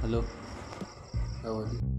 Hello. How are you?